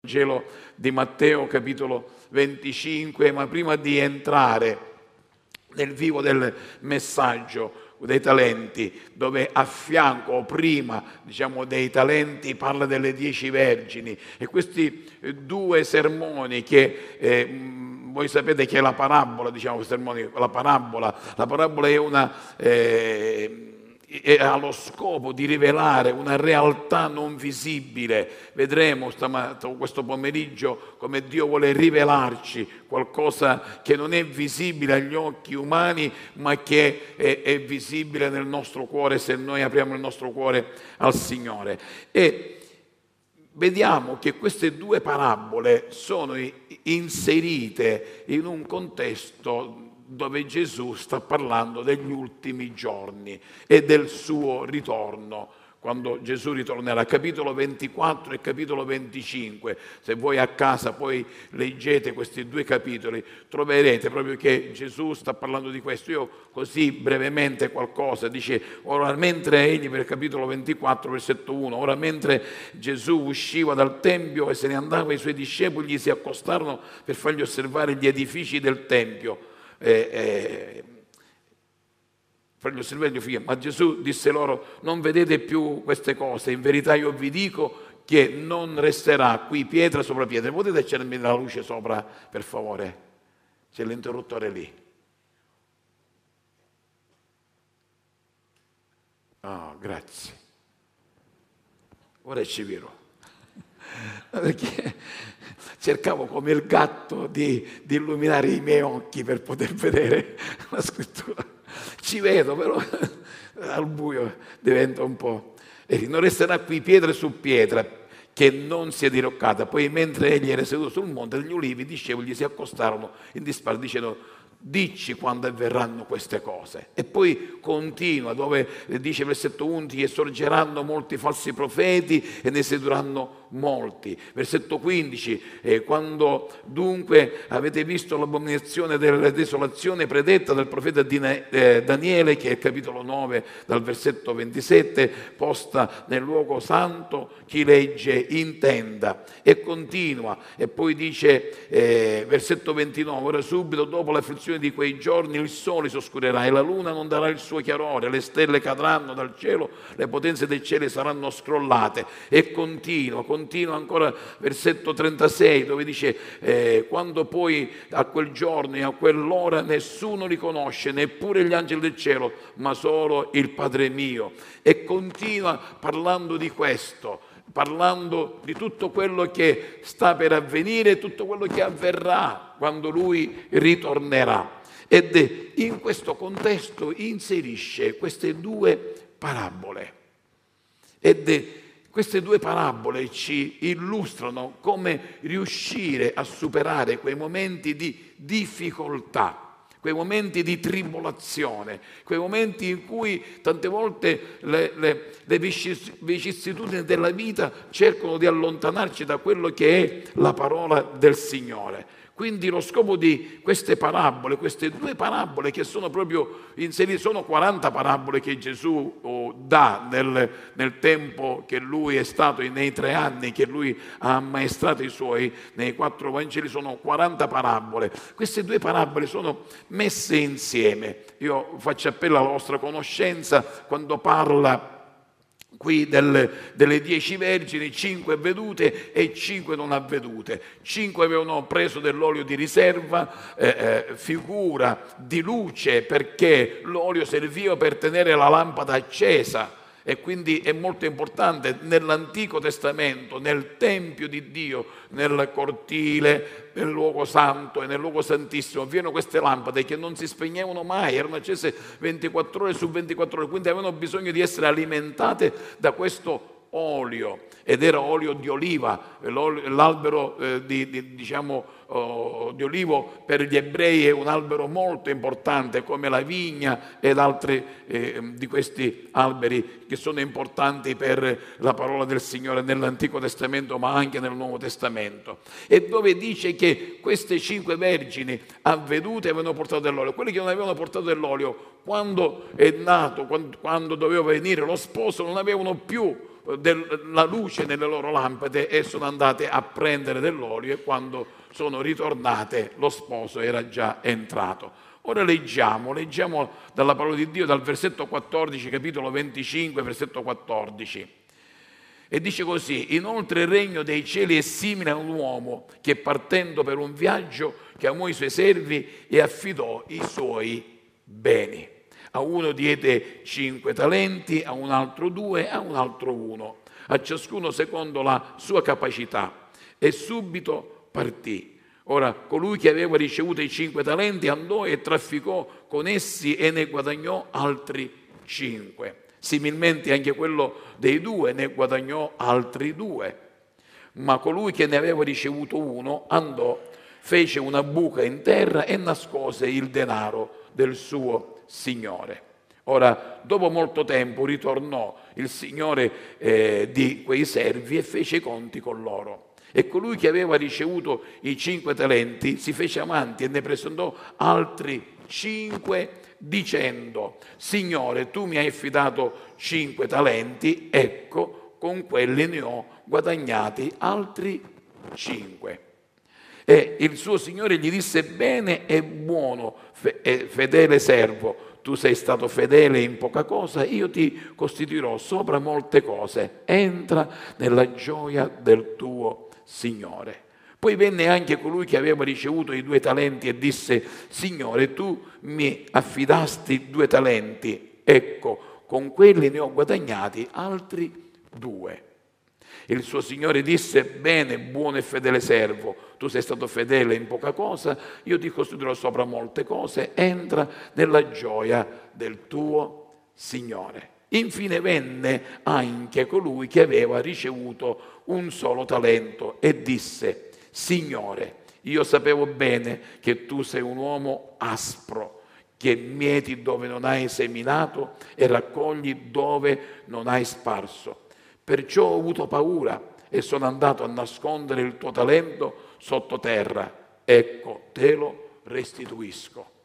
Vangelo di Matteo capitolo 25, ma prima di entrare nel vivo del messaggio dei talenti, dove a fianco, prima diciamo, dei talenti, parla delle dieci vergini. E questi due sermoni che eh, voi sapete che è la parabola, diciamo, sermoni, la parabola, la parabola è una... Eh, e ha lo scopo di rivelare una realtà non visibile. Vedremo questo pomeriggio come Dio vuole rivelarci qualcosa che non è visibile agli occhi umani, ma che è, è visibile nel nostro cuore se noi apriamo il nostro cuore al Signore. E vediamo che queste due parabole sono inserite in un contesto dove Gesù sta parlando degli ultimi giorni e del suo ritorno quando Gesù ritornerà, capitolo 24 e capitolo 25. Se voi a casa poi leggete questi due capitoli, troverete proprio che Gesù sta parlando di questo. Io così brevemente qualcosa, dice, ora mentre egli per capitolo 24, versetto 1, ora mentre Gesù usciva dal Tempio e se ne andava, i suoi discepoli gli si accostarono per fargli osservare gli edifici del Tempio eh, eh, Silverio figlio, ma Gesù disse loro, non vedete più queste cose, in verità io vi dico che non resterà qui pietra sopra pietra. Potete accendermi la luce sopra, per favore? C'è l'interruttore lì. Oh, grazie. Ora ci vero. Perché cercavo come il gatto di, di, illuminare i miei occhi per poter vedere la scrittura. Ci vedo, però al buio diventa un po'. Non resterà qui pietra su pietra che non si è diroccata. Poi mentre egli era seduto sul monte degli ulivi, i discepoli gli si accostarono in disparte dicendo dici quando avverranno queste cose. E poi continua dove dice versetto 11 che sorgeranno molti falsi profeti e ne sedurranno molti. Versetto 15, eh, quando dunque avete visto l'abominazione della desolazione predetta dal profeta eh, Daniele, che è capitolo 9 dal versetto 27, posta nel luogo santo, chi legge intenda. E continua, e poi dice, eh, versetto 29, ora subito dopo l'afflizione di quei giorni il sole si oscurerà e la luna non darà il suo chiarore, le stelle cadranno dal cielo, le potenze dei cieli saranno scrollate. E continua, continua continua ancora versetto 36 dove dice eh, quando poi a quel giorno e a quell'ora nessuno li conosce, neppure gli angeli del cielo, ma solo il Padre mio. E continua parlando di questo parlando di tutto quello che sta per avvenire, tutto quello che avverrà quando lui ritornerà. Ed in questo contesto inserisce queste due parabole. Ed queste due parabole ci illustrano come riuscire a superare quei momenti di difficoltà, quei momenti di tribolazione, quei momenti in cui tante volte le, le, le vicissitudini della vita cercano di allontanarci da quello che è la parola del Signore. Quindi lo scopo di queste parabole, queste due parabole che sono proprio inserite, sono 40 parabole che Gesù oh, dà nel, nel, tempo che lui è stato, nei tre anni che lui ha ammaestrato i suoi, nei quattro Vangeli sono 40 parabole. Queste due parabole sono messe insieme. Io faccio appello alla vostra conoscenza quando parla qui del, delle dieci vergini, cinque vedute e cinque non avvedute. Cinque avevano preso dell'olio di riserva, eh, eh, figura di luce, perché l'olio serviva per tenere la lampada accesa e quindi è molto importante nell'Antico Testamento, nel Tempio di Dio, nel cortile, nel luogo santo e nel luogo santissimo, avevano queste lampade che non si spegnevano mai, erano accese 24 ore su 24 ore, quindi avevano bisogno di essere alimentate da questo olio ed era olio di oliva, l'albero eh, di, di, diciamo, di, olivo per gli ebrei è un albero molto importante come la vigna ed altri eh, di questi alberi che sono importanti per la parola del Signore nell'Antico Testamento ma anche nel Nuovo Testamento. E dove dice che queste cinque vergini avvedute avevano portato dell'olio, quelli che non avevano portato dell'olio quando è nato, quando, quando doveva venire lo sposo non avevano più la luce nelle loro lampade e sono andate a prendere dell'olio e quando sono ritornate lo sposo era già entrato. Ora leggiamo, leggiamo dalla parola di Dio dal versetto 14, capitolo 25, versetto 14. E dice così, inoltre il regno dei cieli è simile a un uomo che partendo per un viaggio chiamò i suoi servi e affidò i suoi beni. A uno diede cinque talenti, a un altro due, a un altro uno, a ciascuno secondo la sua capacità. E subito partì. Ora, colui che aveva ricevuto i cinque talenti andò e trafficò con essi e ne guadagnò altri cinque. Similmente anche quello dei due ne guadagnò altri due. Ma colui che ne aveva ricevuto uno andò, fece una buca in terra e nascose il denaro del suo Signore. Ora, dopo molto tempo ritornò il Signore eh, di quei servi e fece i conti con loro. E colui che aveva ricevuto i cinque talenti si fece avanti e ne presentò altri cinque dicendo, Signore, tu mi hai affidato cinque talenti, ecco, con quelli ne ho guadagnati altri cinque. E il suo Signore gli disse, bene e buono, fedele servo, tu sei stato fedele in poca cosa, io ti costituirò sopra molte cose, entra nella gioia del tuo Signore. Poi venne anche colui che aveva ricevuto i due talenti e disse, Signore, tu mi affidasti due talenti, ecco, con quelli ne ho guadagnati altri due. Il suo Signore disse, bene, buono e fedele servo, tu sei stato fedele in poca cosa, io ti costituirò sopra molte cose, entra nella gioia del tuo Signore. Infine venne anche colui che aveva ricevuto un solo talento e disse, Signore, io sapevo bene che tu sei un uomo aspro, che mieti dove non hai seminato e raccogli dove non hai sparso. Perciò ho avuto paura e sono andato a nascondere il tuo talento sottoterra. Ecco, te lo restituisco.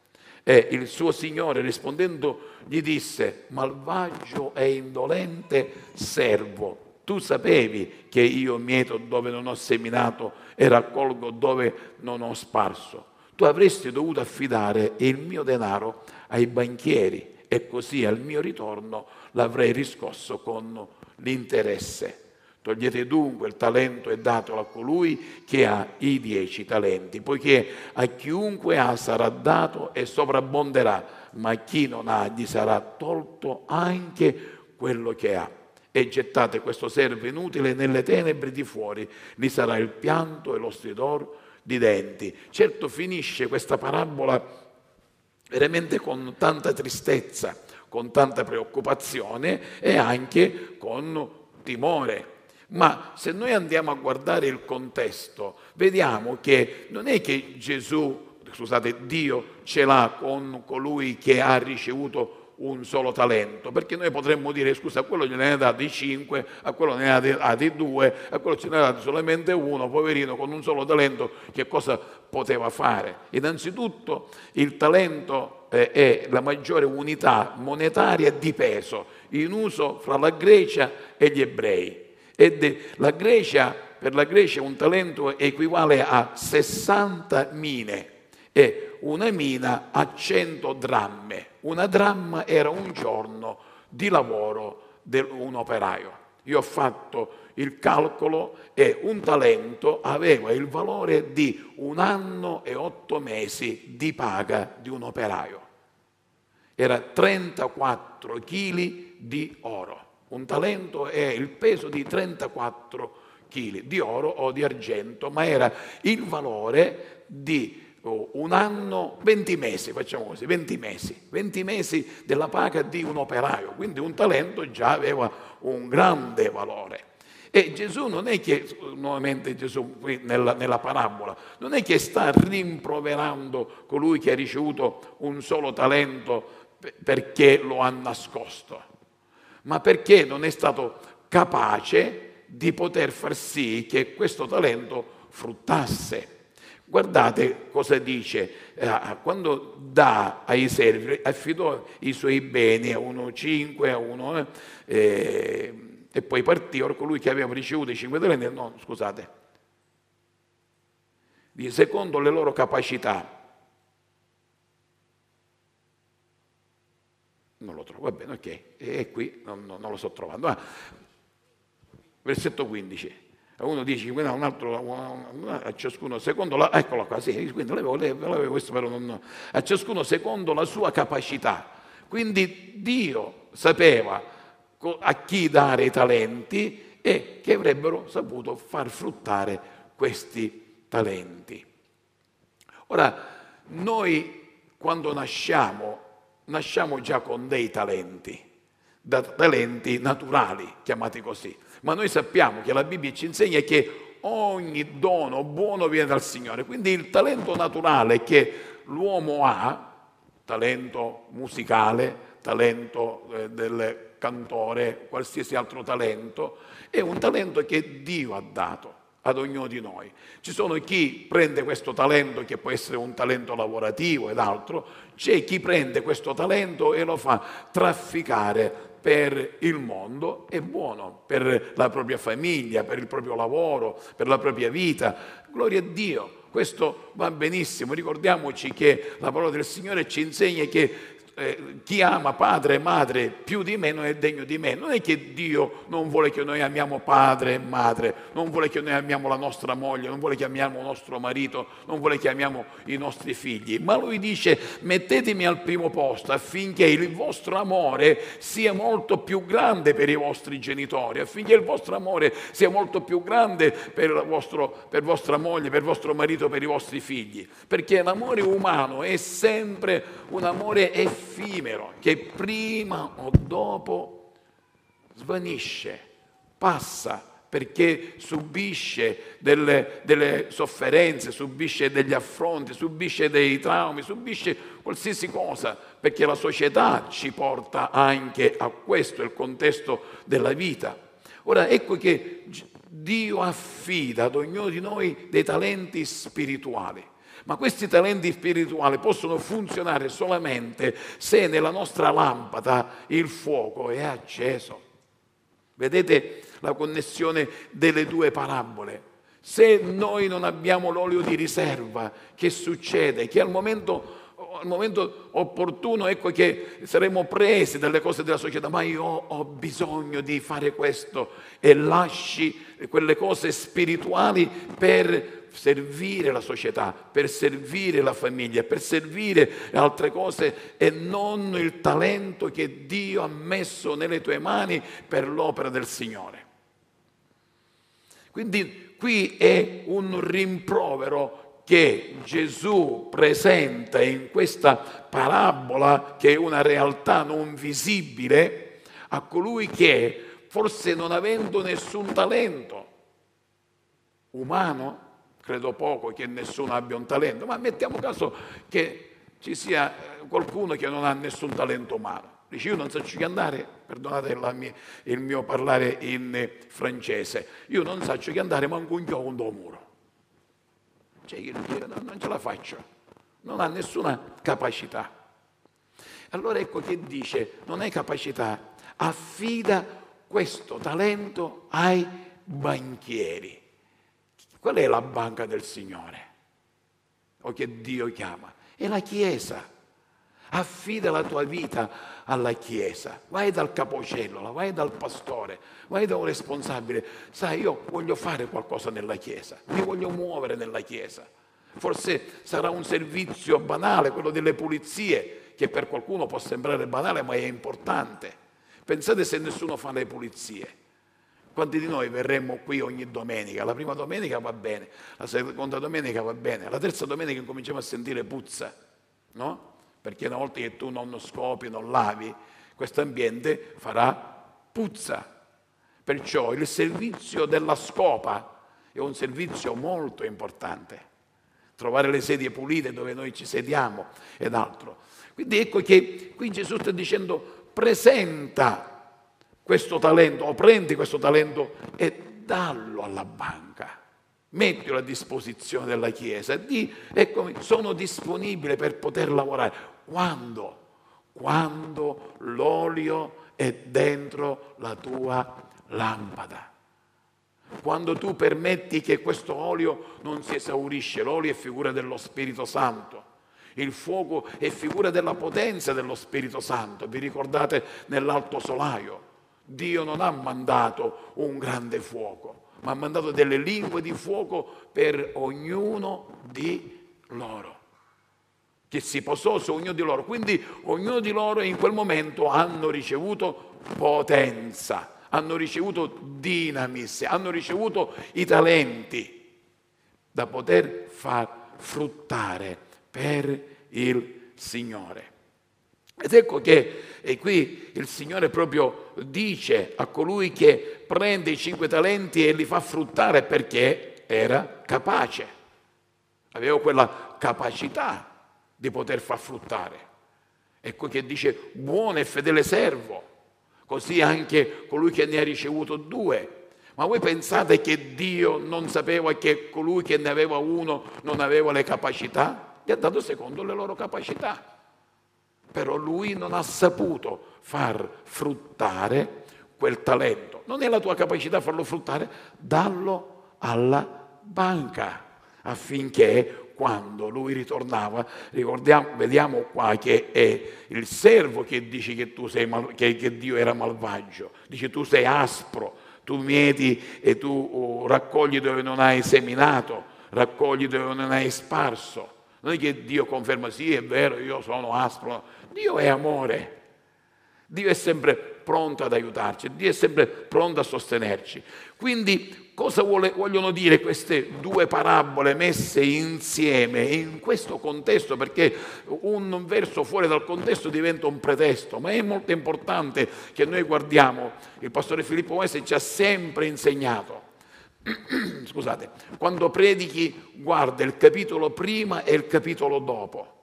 E il suo signore rispondendo gli disse, malvagio e indolente servo, tu sapevi che io mieto dove non ho seminato e raccolgo dove non ho sparso. Tu avresti dovuto affidare il mio denaro ai banchieri e così al mio ritorno l'avrei riscosso con l'interesse. Togliete dunque il talento e datelo a colui che ha i dieci talenti, poiché a chiunque ha sarà dato e sovrabbonderà, ma a chi non ha gli sarà tolto anche quello che ha. E gettate questo servo inutile nelle tenebre di fuori, lì sarà il pianto e lo stridor di denti. Certo finisce questa parabola veramente con tanta tristezza, con tanta preoccupazione e anche con timore. Ma se noi andiamo a guardare il contesto, vediamo che non è che Gesù, scusate, Dio ce l'ha con colui che ha ricevuto un solo talento, perché noi potremmo dire scusa, a quello gliene ha dati cinque, a quello ne ha dati due, a quello ce ne ha dati solamente uno, poverino, con un solo talento, che cosa poteva fare? Innanzitutto il talento eh, è la maggiore unità monetaria di peso in uso fra la Grecia e gli ebrei. E la Grecia, per la Grecia un talento equivale a 60 mine e una mina a 100 dramme. Una dramma era un giorno di lavoro di un operaio. Io ho fatto il calcolo e un talento aveva il valore di un anno e otto mesi di paga di un operaio era 34 kg di oro. Un talento è il peso di 34 kg di oro o di argento, ma era il valore di oh, un anno, 20 mesi, facciamo così, 20 mesi, 20 mesi della paga di un operaio, quindi un talento già aveva un grande valore. E Gesù non è che, nuovamente Gesù qui nella, nella, parabola, non è che sta rimproverando colui che ha ricevuto un solo talento perché lo ha nascosto, ma perché non è stato capace di poter far sì che questo talento fruttasse. Guardate cosa dice, eh, quando dà ai servi, affidò i suoi beni a uno cinque, a uno, eh, E poi partì, or colui che aveva ricevuto i cinque talenti, no, scusate, secondo le loro capacità. Non lo trovo, va bene, ok, e qui non, non, non lo sto trovando. Ah, versetto 15 uno dice un altro a ciascuno secondo la eccola qua, sì, quindi l'avevo, l'avevo questo però non, a ciascuno secondo la sua capacità. Quindi Dio sapeva a chi dare i talenti e che avrebbero saputo far fruttare questi talenti. Ora, noi quando nasciamo, nasciamo già con dei talenti, da talenti naturali, chiamati così. Ma noi sappiamo che la Bibbia ci insegna che ogni dono buono viene dal Signore. Quindi il talento naturale che l'uomo ha, talento musicale, talento eh, del cantore, qualsiasi altro talento, è un talento che Dio ha dato ad ognuno di noi. Ci sono chi prende questo talento che può essere un talento lavorativo ed altro, c'è chi prende questo talento e lo fa trafficare per il mondo, è buono per la propria famiglia, per il proprio lavoro, per la propria vita. Gloria a Dio, questo va benissimo. Ricordiamoci che la parola del Signore ci insegna che eh, chi ama padre e madre più di me non è degno di me. Non è che Dio non vuole che noi amiamo padre e madre, non vuole che noi amiamo la nostra moglie, non vuole che amiamo il nostro marito, non vuole che amiamo i nostri figli, ma lui dice mettetemi al primo posto affinché il vostro amore sia molto più grande per i vostri genitori, affinché il vostro amore sia molto più grande per, vostro, per vostra moglie, per vostro marito, per i vostri figli, perché l'amore umano è sempre un amore effettivo effimero che prima o dopo svanisce, passa perché subisce delle, delle, sofferenze, subisce degli affronti, subisce dei traumi, subisce qualsiasi cosa, perché la società ci porta anche a questo, il contesto della vita. Ora ecco che Dio affida ad ognuno di noi dei talenti spirituali. Ma questi talenti spirituali possono funzionare solamente se nella nostra lampada il fuoco è acceso. Vedete la connessione delle due parabole? Se noi non abbiamo l'olio di riserva, che succede? Che al momento al momento opportuno, ecco che saremo presi dalle cose della società, ma io ho bisogno di fare questo e lasci quelle cose spirituali per servire la società, per servire la famiglia, per servire altre cose e non il talento che Dio ha messo nelle tue mani per l'opera del Signore. Quindi qui è un rimprovero che Gesù presenta in questa parabola, che è una realtà non visibile, a colui che, forse non avendo nessun talento umano, credo poco che nessuno abbia un talento, ma mettiamo caso che ci sia eh, qualcuno che non ha nessun talento umano. Dice io non so che andare, perdonate mia, il mio parlare in francese, io non so che andare manco un un do muro. Cioè io non ce la faccio, non ha nessuna capacità. Allora ecco che dice, non hai capacità, affida questo talento ai banchieri. Qual è la banca del Signore? O che Dio chiama? È la Chiesa. Affida la tua vita alla Chiesa. Vai dal capocello, vai dal pastore, vai da un responsabile. Sai, io voglio fare qualcosa nella Chiesa, mi voglio muovere nella Chiesa. Forse sarà un servizio banale, quello delle pulizie, che per qualcuno può sembrare banale, ma è importante. Pensate se nessuno fa le pulizie. Quanti di noi verremmo qui ogni domenica? La prima domenica va bene, la seconda domenica va bene, la terza domenica incominciamo a sentire puzza, no? Perché una volta che tu non scopi, non lavi, questo ambiente farà puzza. Perciò il servizio della scopa è un servizio molto importante. Trovare le sedie pulite dove noi ci sediamo ed altro. Quindi ecco che qui Gesù sta dicendo presenta questo talento o prendi questo talento e dallo alla banca. Mettilo a disposizione della Chiesa di, eccomi, sono disponibile per poter lavorare. Quando? Quando l'olio è dentro la tua lampada. Quando tu permetti che questo olio non si esaurisce, l'olio è figura dello Spirito Santo. Il fuoco è figura della potenza dello Spirito Santo. Vi ricordate nell'alto solaio? Dio non ha mandato un grande fuoco, ma ha mandato delle lingue di fuoco per ognuno di loro che si posò su ognuno di loro. Quindi ognuno di loro in quel momento hanno ricevuto potenza, hanno ricevuto dinamis, hanno ricevuto i talenti da poter far fruttare per il Signore. Ed ecco che e qui il Signore proprio dice a colui che prende i cinque talenti e li fa fruttare perché era capace, aveva quella capacità di poter far fruttare. Ecco che dice buono e fedele servo, così anche colui che ne ha ricevuto due. Ma voi pensate che Dio non sapeva che colui che ne aveva uno non aveva le capacità? Gli ha dato secondo le loro capacità. Però lui non ha saputo far fruttare quel talento. Non è la tua capacità farlo fruttare, dallo alla banca affinché quando lui ritornava, vediamo qua che è il servo che dice che, mal, che, che Dio era malvagio, dice tu sei aspro, tu mieti e tu uh, raccogli dove non hai seminato, raccogli dove non hai sparso. Non è che Dio conferma sì, è vero, io sono aspro. Dio è amore. Dio è sempre pronto ad aiutarci, Dio è sempre pronto a sostenerci. Quindi cosa vuole, vogliono dire queste due parabole messe insieme in questo contesto? Perché un verso fuori dal contesto diventa un pretesto, ma è molto importante che noi guardiamo. Il pastore Filippo West ci ha sempre insegnato. Scusate, quando predichi guarda il capitolo prima e il capitolo dopo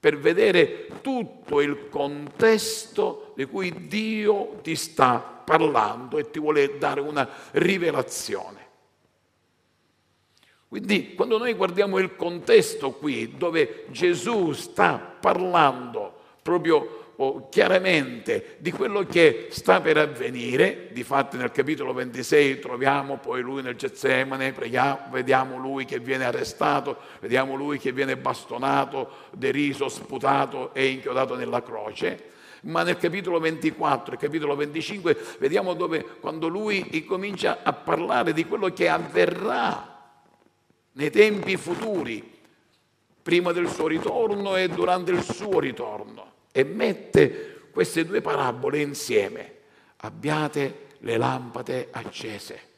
per vedere tutto il contesto di cui Dio ti sta parlando e ti vuole dare una rivelazione. Quindi quando noi guardiamo il contesto qui dove Gesù sta parlando proprio chiaramente di quello che sta per avvenire, difatti nel capitolo 26 troviamo poi lui nel Getsemane, vediamo lui che viene arrestato, vediamo lui che viene bastonato, deriso, sputato e inchiodato nella croce. Ma nel capitolo 24 e capitolo 25 vediamo dove quando lui comincia a parlare di quello che avverrà nei tempi futuri, prima del suo ritorno e durante il suo ritorno, e mette queste due parabole insieme. Abbiate le lampade accese.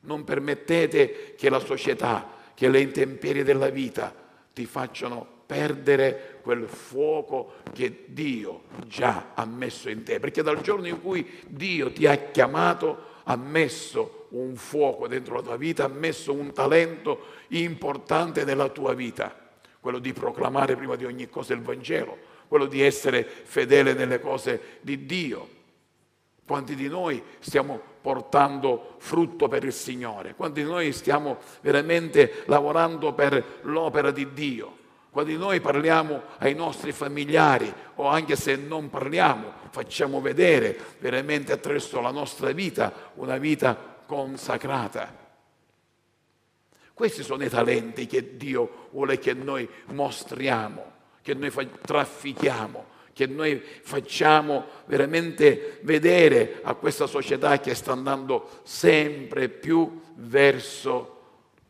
Non permettete che la società, che le intemperie della vita ti facciano perdere quel fuoco che Dio già ha messo in te, perché dal giorno in cui Dio ti ha chiamato ha messo un fuoco dentro la tua vita, ha messo un talento importante nella tua vita, quello di proclamare prima di ogni cosa il Vangelo, quello di essere fedele nelle cose di Dio. Quanti di noi stiamo portando frutto per il Signore? Quanti di noi stiamo veramente lavorando per l'opera di Dio? Quando noi parliamo ai nostri familiari o anche se non parliamo, facciamo vedere veramente attraverso la nostra vita una vita consacrata. Questi sono i talenti che Dio vuole che noi mostriamo, che noi traffichiamo, che noi facciamo veramente vedere a questa società che sta andando sempre più verso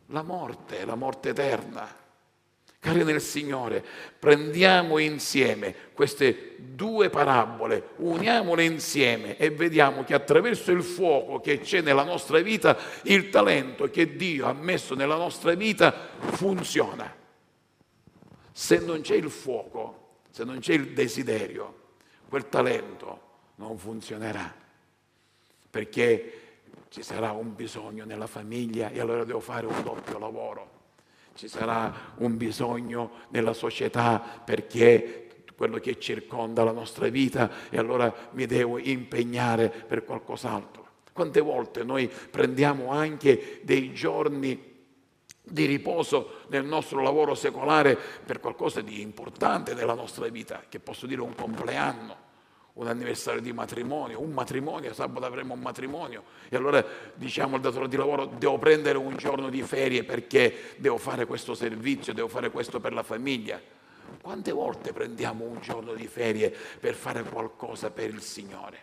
la morte, la morte eterna. Cari nel Signore, prendiamo insieme queste due parabole, uniamole insieme e vediamo che attraverso il fuoco che c'è nella nostra vita, il talento che Dio ha messo nella nostra vita funziona. Se non c'è il fuoco, se non c'è il desiderio, quel talento non funzionerà. Perché ci sarà un bisogno nella famiglia e allora devo fare un doppio lavoro ci sarà un bisogno nella società perché quello che circonda la nostra vita e allora mi devo impegnare per qualcos'altro. Quante volte noi prendiamo anche dei giorni di riposo nel nostro lavoro secolare per qualcosa di importante nella nostra vita, che posso dire un compleanno, un anniversario di matrimonio, un matrimonio, sabato avremo un matrimonio e allora diciamo al datore di lavoro devo prendere un giorno di ferie perché devo fare questo servizio, devo fare questo per la famiglia. Quante volte prendiamo un giorno di ferie per fare qualcosa per il Signore?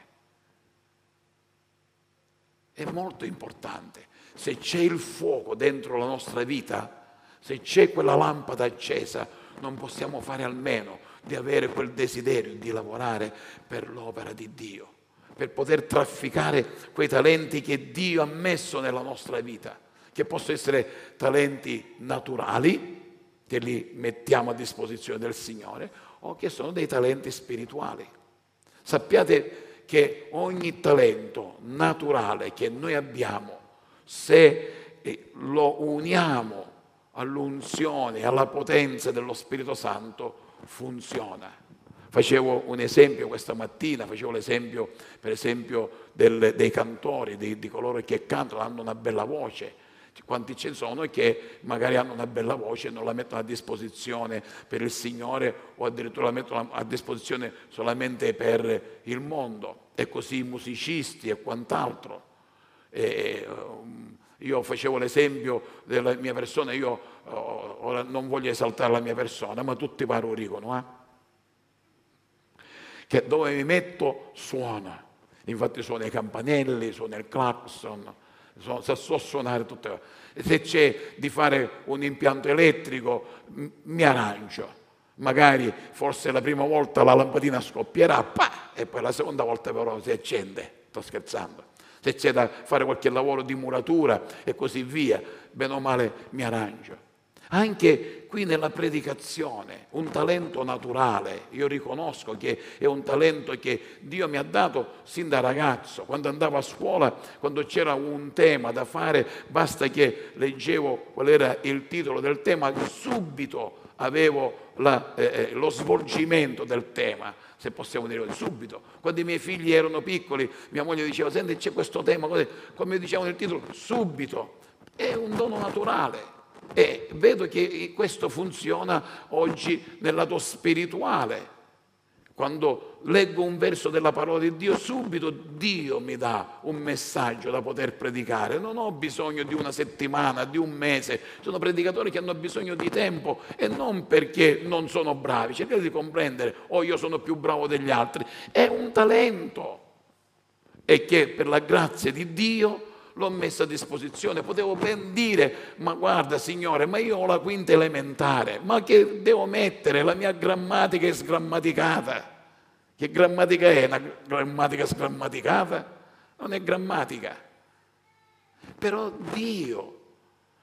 È molto importante. Se c'è il fuoco dentro la nostra vita, se c'è quella lampada accesa, non possiamo fare almeno di avere quel desiderio di lavorare per l'opera di Dio, per poter trafficare quei talenti che Dio ha messo nella nostra vita, che possono essere talenti naturali, che li mettiamo a disposizione del Signore, o che sono dei talenti spirituali. Sappiate che ogni talento naturale che noi abbiamo, se eh, lo uniamo all'unzione, alla potenza dello Spirito Santo, funziona. Facevo un esempio questa mattina, facevo l'esempio per esempio del, dei cantori, di, di, coloro che cantano, hanno una bella voce. Quanti ce ne sono che magari hanno una bella voce e non la mettono a disposizione per il Signore o addirittura la mettono a disposizione solamente per il mondo. E così i musicisti e quant'altro. E, um, io facevo l'esempio della mia persona, io oh, ora non voglio esaltare la mia persona, ma tutti pare dicono, eh? che dove mi metto suona. Infatti suona i campanelli, suona il clacson, so, so suonare tutte le. Se c'è di fare un impianto elettrico, mi arrangio. Magari forse la prima volta la lampadina scoppierà, pa, e poi la seconda volta però si accende. Sto scherzando se c'è da fare qualche lavoro di muratura e così via, bene o male mi arrangio. Anche qui nella predicazione, un talento naturale, io riconosco che è un talento che Dio mi ha dato sin da ragazzo, quando andavo a scuola, quando c'era un tema da fare, basta che leggevo qual era il titolo del tema, subito avevo la, eh, eh lo svolgimento del tema se possiamo dire subito. Quando i miei figli erano piccoli, mia moglie diceva, senti c'è questo tema, come diciamo nel titolo, subito. È un dono naturale. E vedo che questo funziona oggi nel lato spirituale. Quando leggo un verso della parola di Dio, subito Dio mi dà un messaggio da poter predicare. Non ho bisogno di una settimana, di un mese. Sono predicatori che hanno bisogno di tempo e non perché non sono bravi. Cercate di comprendere, o oh, io sono più bravo degli altri. È un talento. E che per la grazia di Dio l'ho messo a disposizione. Potevo ben dire, ma guarda Signore, ma io ho la quinta elementare, ma che devo mettere? La mia grammatica è sgrammaticata. Che grammatica è? Una grammatica sgrammaticata? Non è grammatica. Però Dio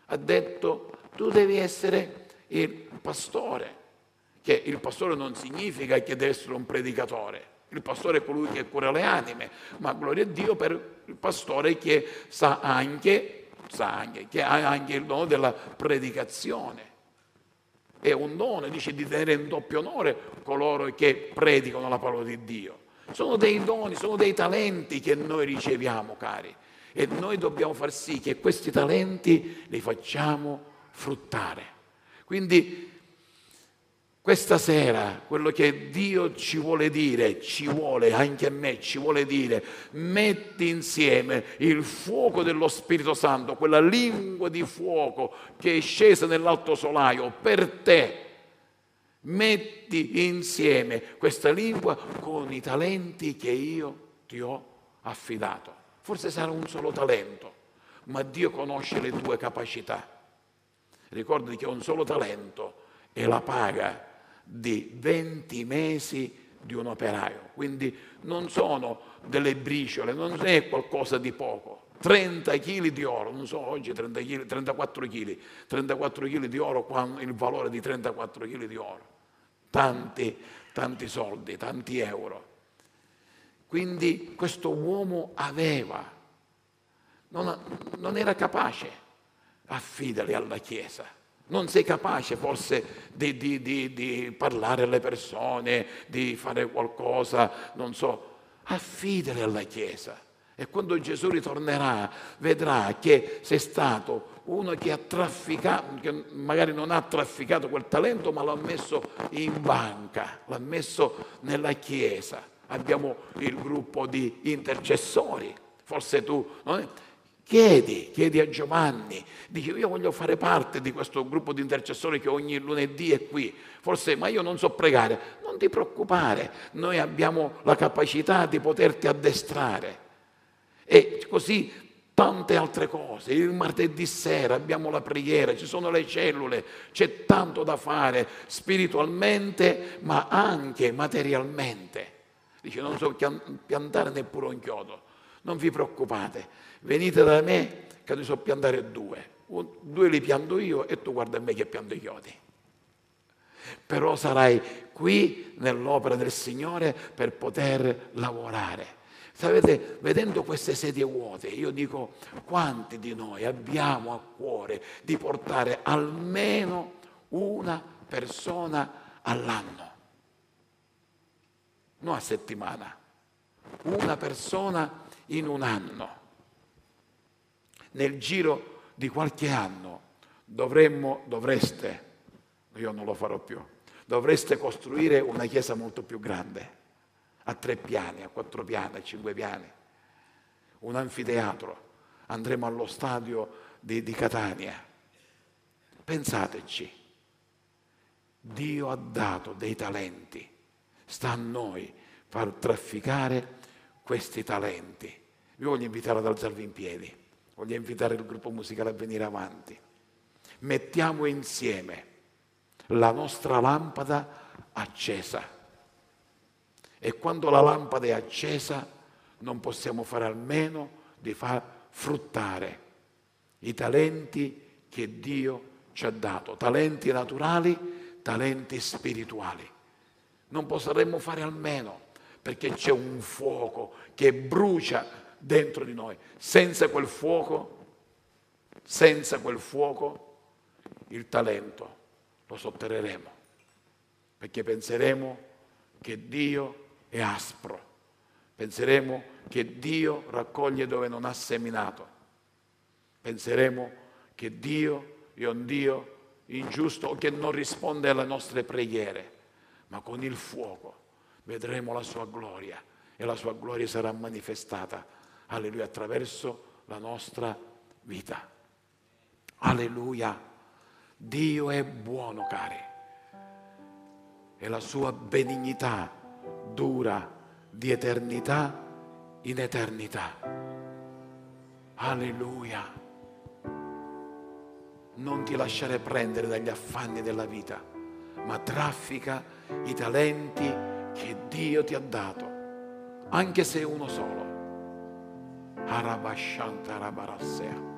ha detto, tu devi essere il pastore, che il pastore non significa che deve essere un predicatore. Il pastore è colui che cura le anime, ma gloria a Dio per il pastore che sa anche, sa anche, che ha anche il dono della predicazione. È un dono, dice, di tenere in doppio onore coloro che predicano la parola di Dio. Sono dei doni, sono dei talenti che noi riceviamo, cari. E noi dobbiamo far sì che questi talenti li facciamo fruttare. Quindi questa sera quello che Dio ci vuole dire, ci vuole anche a me, ci vuole dire, metti insieme il fuoco dello Spirito Santo, quella lingua di fuoco che è scesa nell'alto solaio per te. Metti insieme questa lingua con i talenti che io ti ho affidato. Forse sarà un solo talento, ma Dio conosce le tue capacità. Ricordati che un solo talento è la paga di 20 mesi di un operaio, quindi non sono delle briciole, non è qualcosa di poco. 30 kg di oro, non so oggi 30 kg, 34 kg, 34 kg di oro, il valore di 34 kg di oro, tanti, tanti soldi, tanti euro. Quindi questo uomo aveva, non, non era capace, affidali alla Chiesa non sei capace forse di, di, di, di, parlare alle persone, di fare qualcosa, non so, affidare alla Chiesa. E quando Gesù ritornerà, vedrà che sei stato uno che ha trafficato, che magari non ha trafficato quel talento, ma l'ha messo in banca, l'ha messo nella Chiesa, abbiamo il gruppo di intercessori. Forse tu no? Chiedi, chiedi a Giovanni, dici io voglio fare parte di questo gruppo di intercessori che ogni lunedì è qui. Forse, ma io non so pregare. Non ti preoccupare, noi abbiamo la capacità di poterti addestrare. E così tante altre cose. Il martedì sera abbiamo la preghiera, ci sono le cellule, c'è tanto da fare spiritualmente, ma anche materialmente. Dice, non so piantare neppure un chiodo. Non vi preoccupate, venite da me che ne so piantare due. Due li pianto io e tu guarda me che pianto i chiodi. Però sarai qui nell'opera del Signore per poter lavorare. Sapete, vedendo queste sedie vuote, io dico quanti di noi abbiamo a cuore di portare almeno una persona all'anno, non a settimana, una persona in un anno. Nel giro di qualche anno dovremmo, dovreste, io non lo farò più, dovreste costruire una chiesa molto più grande a tre piani, a quattro piani, a cinque piani, un anfiteatro, andremo allo stadio di, di Catania. Pensateci, Dio ha dato dei talenti, sta a noi far trafficare questi talenti. Vi voglio invitare ad alzarvi in piedi, voglio invitare il gruppo musicale a venire avanti. Mettiamo insieme la nostra lampada accesa e quando la lampada è accesa non possiamo fare almeno di far fruttare i talenti che Dio ci ha dato, talenti naturali, talenti spirituali. Non potremmo fare almeno perché c'è un fuoco che brucia dentro di noi. Senza quel fuoco, senza quel fuoco, il talento lo sotterreremo, perché penseremo che Dio è aspro. Penseremo che Dio raccoglie dove non ha seminato. Penseremo che Dio è un Dio ingiusto o che non risponde alle nostre preghiere, ma con il fuoco vedremo la sua gloria e la sua gloria sarà manifestata, alleluia, attraverso la nostra vita. Alleluia. Dio è buono, cari, e la sua benignità dura di eternità in eternità. Alleluia. Non ti lasciare prendere dagli affanni della vita, ma traffica i talenti che Dio ti ha dato, anche se uno solo. Arabashanta Arabarassea.